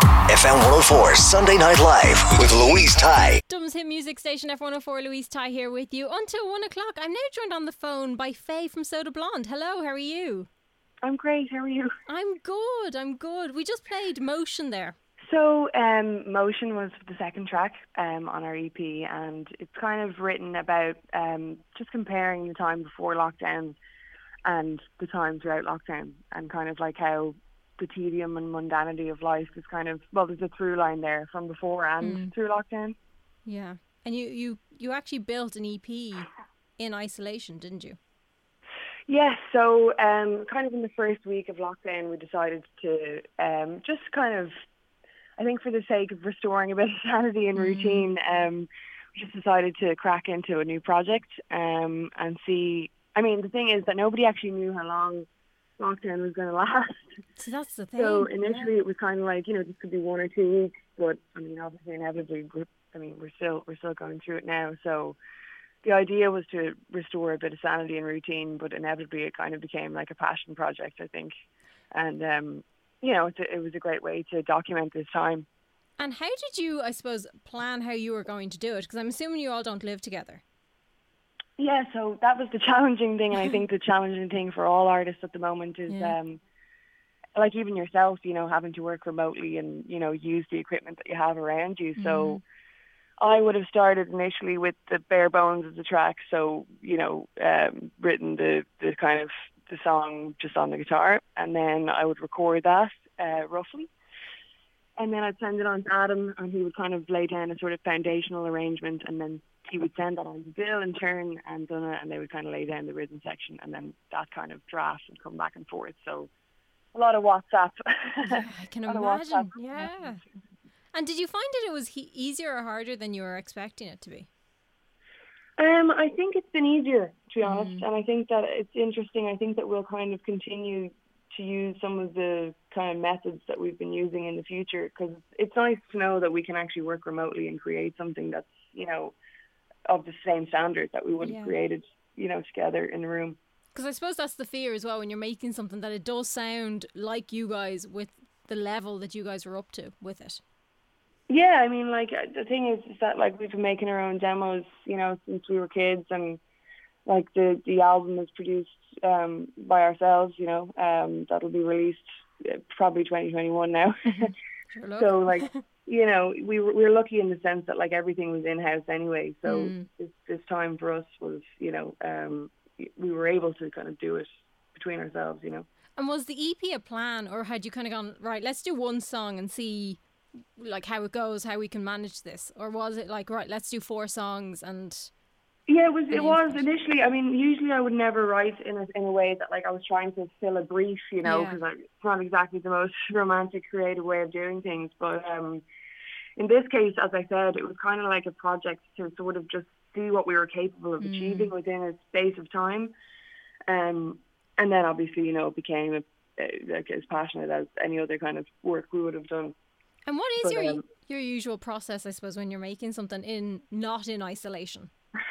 FM 104 Sunday Night Live with Louise Ty. Dubs Hit Music Station F104, Louise Ty here with you until one o'clock. I'm now joined on the phone by Faye from Soda Blonde. Hello, how are you? I'm great. How are you? I'm good. I'm good. We just played Motion there. So, um, Motion was the second track um, on our EP, and it's kind of written about um, just comparing the time before lockdown and the time throughout lockdown, and kind of like how the tedium and mundanity of life is kind of well, there's a through line there from before and Mm. through lockdown. Yeah. And you, you, you actually built an EP in isolation, didn't you? Yes, so um, kind of in the first week of lockdown, we decided to um, just kind of, I think for the sake of restoring a bit of sanity and routine, um, we just decided to crack into a new project um, and see. I mean, the thing is that nobody actually knew how long lockdown was going to last. So that's the thing. So yeah. initially, it was kind of like you know this could be one or two weeks, but I mean, obviously, inevitably, we're, I mean, we're still we're still going through it now. So the idea was to restore a bit of sanity and routine, but inevitably, it kind of became like a passion project, I think. And um, you know, it's a, it was a great way to document this time. And how did you, I suppose, plan how you were going to do it? Because I'm assuming you all don't live together. Yeah, so that was the challenging thing, and I think the challenging thing for all artists at the moment is, Yeah. um, like even yourself, you know, having to work remotely and you know use the equipment that you have around you. So, I would have started initially with the bare bones of the track, so you know, um, written the the kind of the song just on the guitar, and then I would record that uh, roughly. And then I'd send it on to Adam, and he would kind of lay down a sort of foundational arrangement, and then he would send that on to Bill in turn and Donagh, and they would kind of lay down the rhythm section, and then that kind of draft would come back and forth. So a lot of WhatsApp. Yeah, I can imagine. Yeah. And did you find that it was he- easier or harder than you were expecting it to be? Um, I think it's been easier to be honest, Mm. and I think that it's interesting. I think that we'll kind of continue to use some of the kind of methods that we've been using in the future because it's nice to know that we can actually work remotely and create something that's you know of the same standard that we would have Yeah. created you know together in the room. Because I suppose that's the fear as well when you're making something that it does sound like you guys with the level that you guys were up to with it. Yeah, I mean, like uh, the thing is, is that like we've been making our own demos, you know, since we were kids, and like the the album is produced um, by ourselves, you know. Um, that'll be released uh, probably 2021 now. So like, you know, we were we were lucky in the sense that like everything was in house anyway. So Mm. this this time for us was, you know, um, we were able to kind of do it between ourselves, you know. And was the EP a plan, or had you kind of gone right? Let's do one song and see, like how it goes, how we can manage this, or was it like right? Let's do four songs and Yeah, it was. It was initially. I mean, usually I would never write in a in a way that like I was trying to fill a brief, you know, Yeah. because it's not exactly the most romantic, creative way of doing things. But um, in this case, as I said, it was kind of like a project to sort of just see what we were capable of achieving within a space of time. Um, and then obviously, you know, it became a, a, like as passionate as any other kind of work we would have done. and what is But, your um, your usual process? I suppose when you're making something in not in isolation.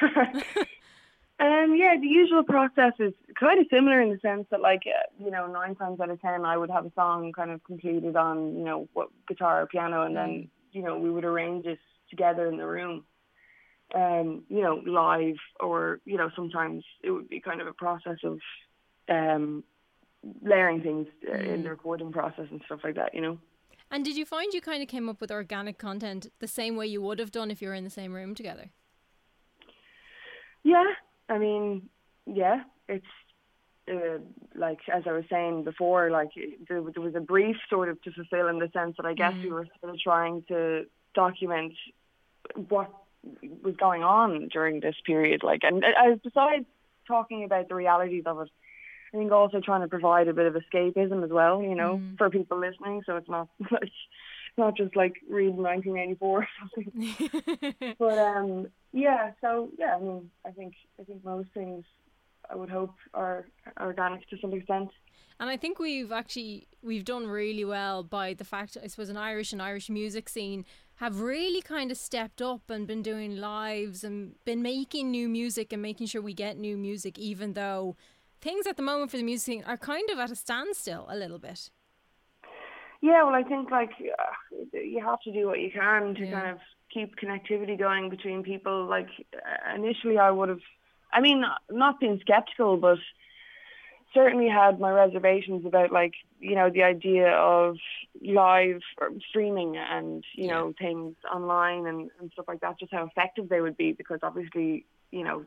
Um, yeah, the usual process is kind of similar in the sense that, like, uh, you know, nine times out of ten, I would have a song kind of completed on, you know, what guitar or piano, and then, you know, we would arrange it together in the room, um, you know, live, or you know, sometimes it would be kind of a process of, um, layering things uh, in the recording process and stuff like that. You know. And did you find you kind of came up with organic content the same way you would have done if you were in the same room together? Yeah, I mean, yeah, it's uh, like as I was saying before, like there, there was a brief sort of to fulfill in the sense that I guess we were still trying to document what was going on during this period. Like, and uh, besides talking about the realities of it, I think also trying to provide a bit of escapism as well, you know, Mm. for people listening. So it's not like it's not just like read 1984 or something. but um, yeah. So yeah, I mean, I think I think most things I would hope are organic to some extent. And I think we've actually we've done really well by the fact I suppose an Irish and Irish music scene have really kind of stepped up and been doing lives and been making new music and making sure we get new music even though things at the moment for the music scene are kind of at a standstill a little bit. Yeah, well, I think like uh, you have to do what you can to Yeah. kind of keep connectivity going between people. Like uh, initially, I would have, I mean, not being skeptical, but certainly had my reservations about like you know the idea of live streaming and you know things online and, and stuff like that. Just how effective they would be, because obviously you know.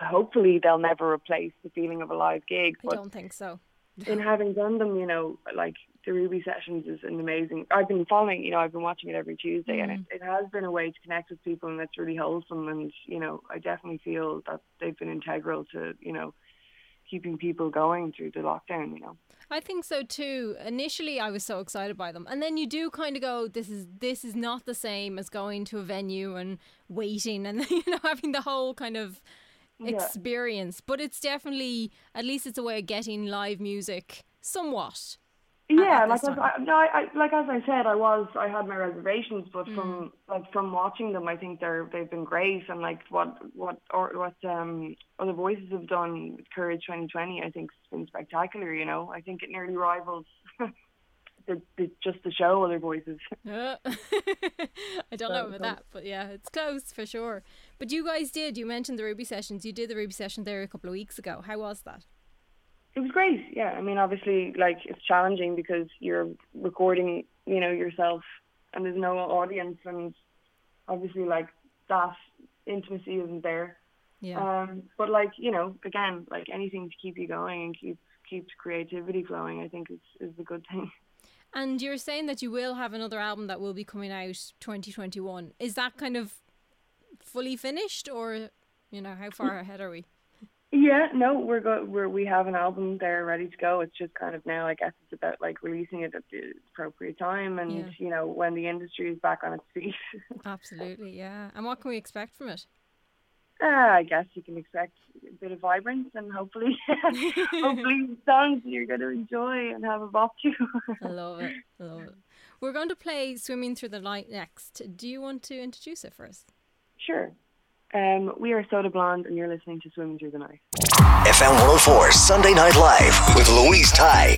Hopefully they'll never replace the feeling of a live gig. I don't think so. in having done them, you know, like the Ruby sessions is an amazing. I've been following, you know, I've been watching it every Tuesday, and it, mm-hmm. it has been a way to connect with people, and that's really wholesome. And you know, I definitely feel that they've been integral to, you know, keeping people going through the lockdown. You know. I think so too. Initially, I was so excited by them, and then you do kind of go, "This is this is not the same as going to a venue and waiting, and you know having the whole kind of Yeah. experience." But it's definitely, at least, it's a way of getting live music somewhat. Yeah, like as. I, no, I, I, like as I said, I was I had my reservations, but Mm. from like from watching them, I think they're they've been great, and like what what or what um other voices have done with Courage 2020, I think it's been spectacular. You know, I think it nearly rivals the, the just the show other voices. Uh, I don't know about that, but yeah, it's close for sure. But you guys did. You mentioned the Ruby sessions. You did the Ruby session there a couple of weeks ago. How was that? It was great. Yeah, I mean, obviously, like it's challenging because you're recording, you know, yourself, and there's no audience, and obviously, like that intimacy isn't there. Yeah. Um, but like you know, again, like anything to keep you going and keep keep creativity flowing, I think is is a good thing. And you're saying that you will have another album that will be coming out 2021. Is that kind of fully finished, or you know, how far ahead are we? Yeah, no, we're go we're we have an album there ready to go. It's just kind of now, I guess, it's about like releasing it at the appropriate time, and Yeah. you know, when the industry is back on its feet. Absolutely, yeah. And what can we expect from it? Uh, I guess you can expect a bit of vibrance and hopefully, hopefully songs you're going to enjoy and have a bop to. I love it. I love it. We're going to play "Swimming Through the Light next. Do you want to introduce it for us? sure. Um, we are Soda Blonde and you're listening to Swimming Through the Night. FM 104 Sunday Night Live with Louise Ty.